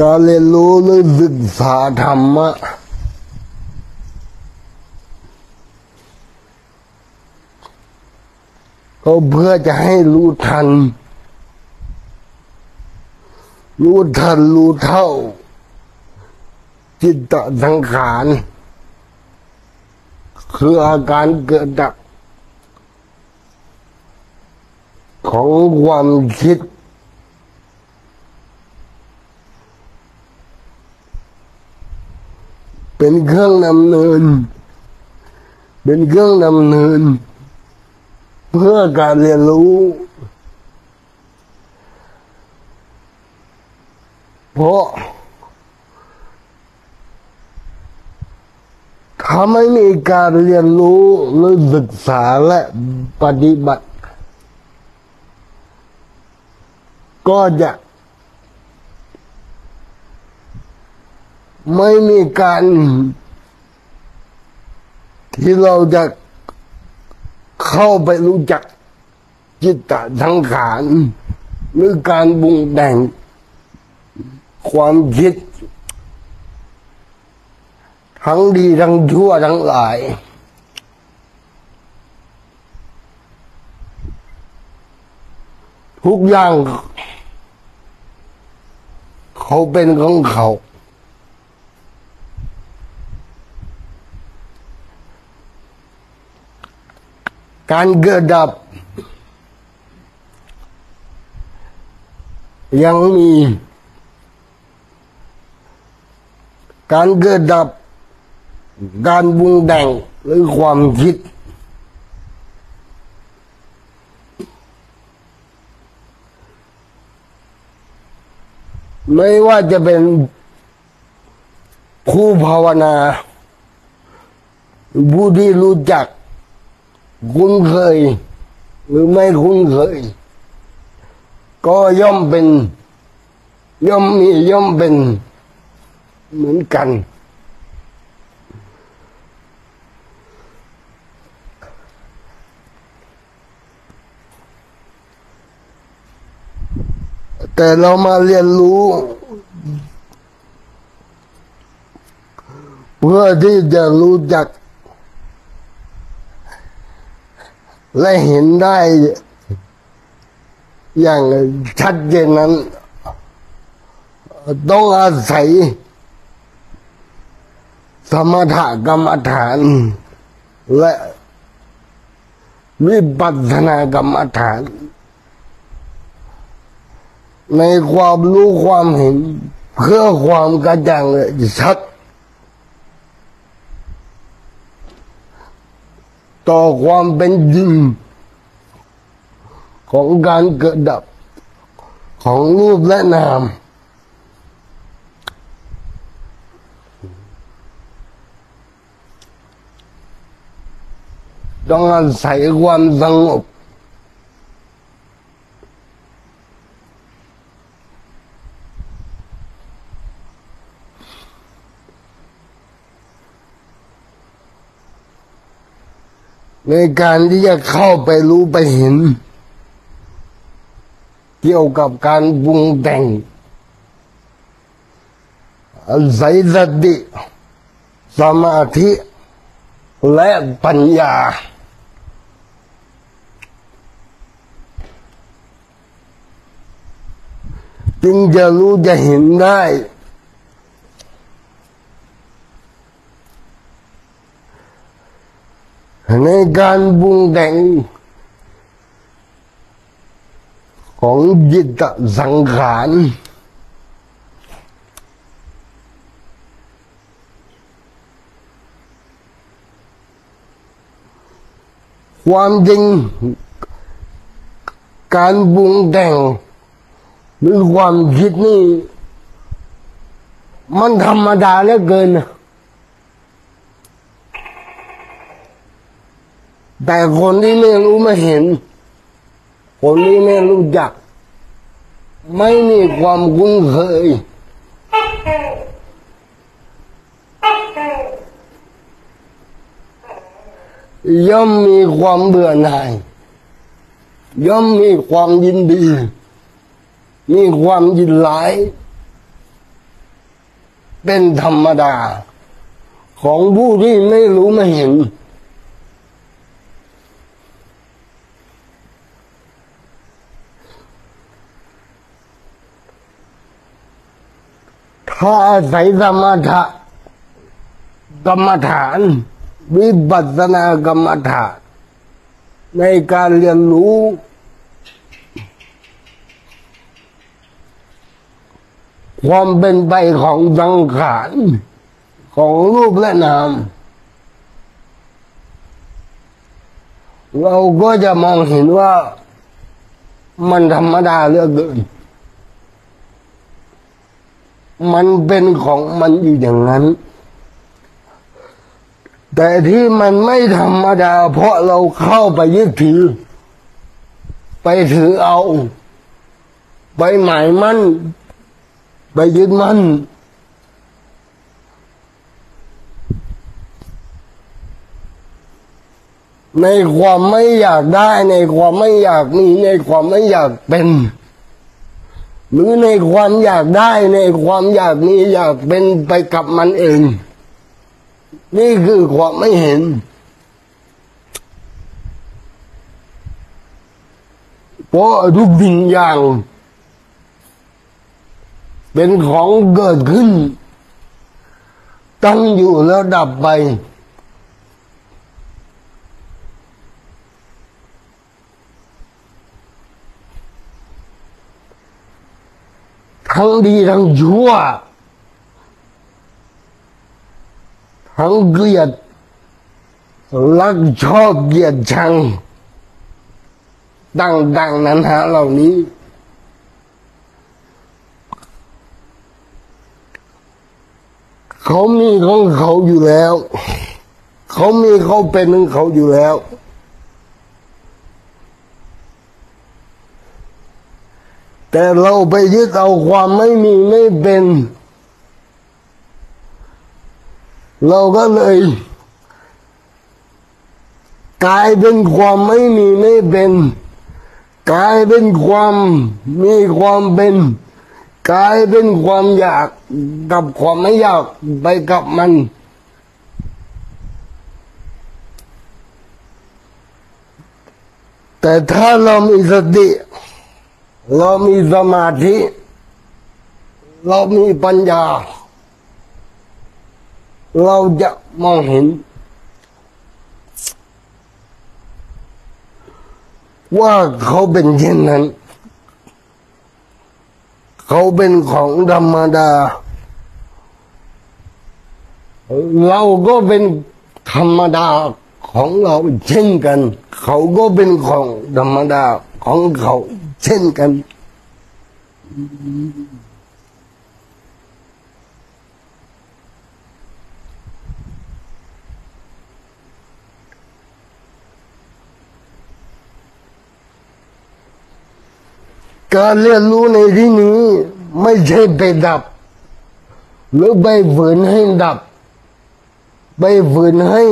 การเรียนรู้หรือศึกษาธรรมะ ก็เพื่อจะให้รู้ทัน รู้ทันรู้เท่า จิตตสังขารคืออาการเกิดดับของความคิด เป็นเครื่องดำเนิน เป็นเครื่องดำเนิน เพื่อการเรียนรู้ เพราะถ้าไม่มีการเรียนรู้หรือศึกษาและปฏิบัติ ก็จะ ไม่มีการ ที่เราจะเข้าไปรู้จักจิตตสังขารหรือการบุงแต่ง ความคิด ทั้งดีทั้งชั่วทั้งหลาย ทุกอย่าง เขาเป็นของเขา การเกิดดับ ยังมี การเกิดดับ การบุงแต่งหรือความคิด ไม่ว่าจะเป็นผู้ภาวนา ผู้ที่รู้จัก คุ้นเคย หรือไม่คุ้นเคย ก็ย่อมเป็น ย่อมมีย่อมเป็น เหมือนกัน แต่เรามาเรียนรู้เพื่อที่จะรู้จัก และเห็นได้ อย่างชัดเจนนั้น ต้องอาศัย สมถกรรมฐาน และวิปัสสนากรรมฐาน ในความรู้ความเห็น เพื่อความกระจ่างชัด ต่อความเป็นจริง ของการเกิดดับของรูปและนาม ต้องอาศัยความสงบ ในการที่จะเข้าไปรู้ไปเห็น เกี่ยวกับการปรุงแต่งอาศัยสติสมาธิและปัญญา จึงจะรู้จะเห็นได้ ในการปรุงแต่งของจิตสังขารความจริง การปรุงแต่งหรือความคิดนี่ มันธรรมดาเหลือเกินนะ แต่คนที่ไม่รู้ไม่เห็น คนที่ไม่รู้จัก ไม่มีความคุ้นเคยย่อมมีความเบื่อหน่าย ย่อมมีความยินดี มีความยินร้าย เป็นธรรมดา ของผู้ที่ไม่รู้ไม่เห็น ถ้าอาศัยสมถะกรรมฐาน วิปัสสนากรรมฐาน ในการเรียนรู้ ความเป็นไปของสังขารของรูปและนามเราก็จะมองเห็นว่ามันธรรมดาเหลือเกิน มันเป็นของมันอยู่อย่างนั้น แต่ที่มันไม่ธรรมดา เพราะเราเข้าไปยึดถือ ไปถือเอา ไปหมายมั่น ไปยึดมั่นในความไม่อยากได้ ในความไม่อยากมีในความไม่อยากเป็น หรือในความอยากได้ในความอยากมีอยากเป็นไปกับมันเอง นี่คือความไม่เห็น เพราะทุกสิ่งอย่าง เป็นของเกิดขึ้น ตั้งอยู่แล้วดับไป ทั้งดีทั้งชั่ว ทั้งเกลียด รักชอบเกลียดชังดังๆนั้นฮะเหล่านี้ เขามีของเขาอยู่แล้ว เขามีเขาเป็นของเขาอยู่แล้ว แต่เราไปยึดเอาความไม่มีไม่เป็น เราก็เลยกลายเป็นความไม่มีไม่เป็นกลายเป็นความมีความเป็นกลายเป็นความอยากกับความไม่อยากไปกับมัน แต่ถ้าเรามีสติ เรามีสมาธิ เรามีปัญญา เราจะมองเห็น ว่าเขาเป็นเช่นนั้น เขาเป็นของธรรมดา เราก็เป็นธรรมดา ของเราเช่นกัน เขาก็เป็นของธรรมดาของเขาเช่นกัน การเรียนรู้ในที่นี้ ไม่ใช่ไปดับ หรือไปฝืนให้ดับ ไปฝืนให้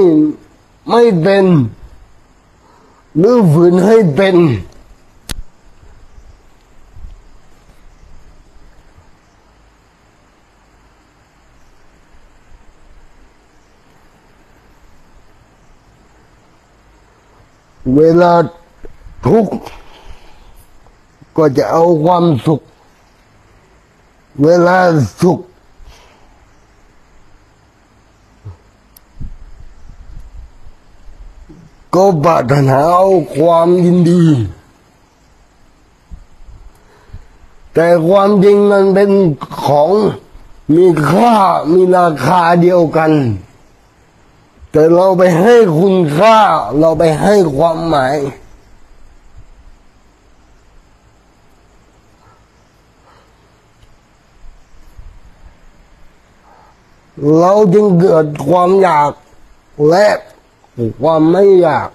ไม่เป็นหรือฝืนให้เป็น เวลาทุกข์ก็จะเอาความสุข เวลาสุข ก็ปรารถนาเอาความยินดี แต่ความจริงมันเป็นของมีค่ามีราคาเดียวกัน แต่เราไปให้คุณค่า เราไปให้ความหมาย เราจึงเกิดความอยากและ ความไม่อยาก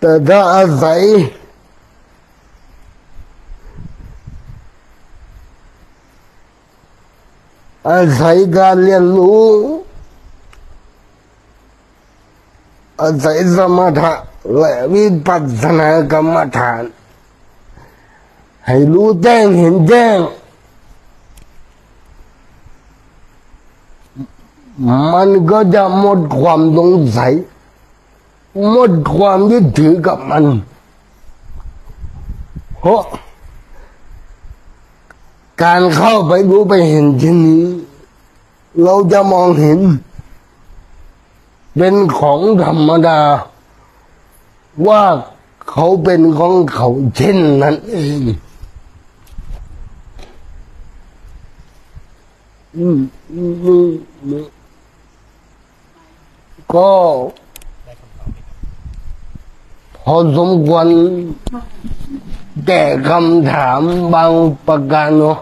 แต่ถ้าอาศัยอาศัยการเรียนรู้อาศัยสมถะและวิปัสสนากรรมฐาน ให้รู้แจ้งเห็นแจ้ง มันก็จะหมดความสงสัยหมดความยึดถือกับมันเพราะการเข้าไปรู้ไปเห็นเช่นนี้ เราจะมองเห็น เป็นของธรรมดา ว่าเขาเป็นของเขาเช่นนั้นเองอืมอืมอืมอืม ก็พอสมควรแต่คำถามบางประการเนาะ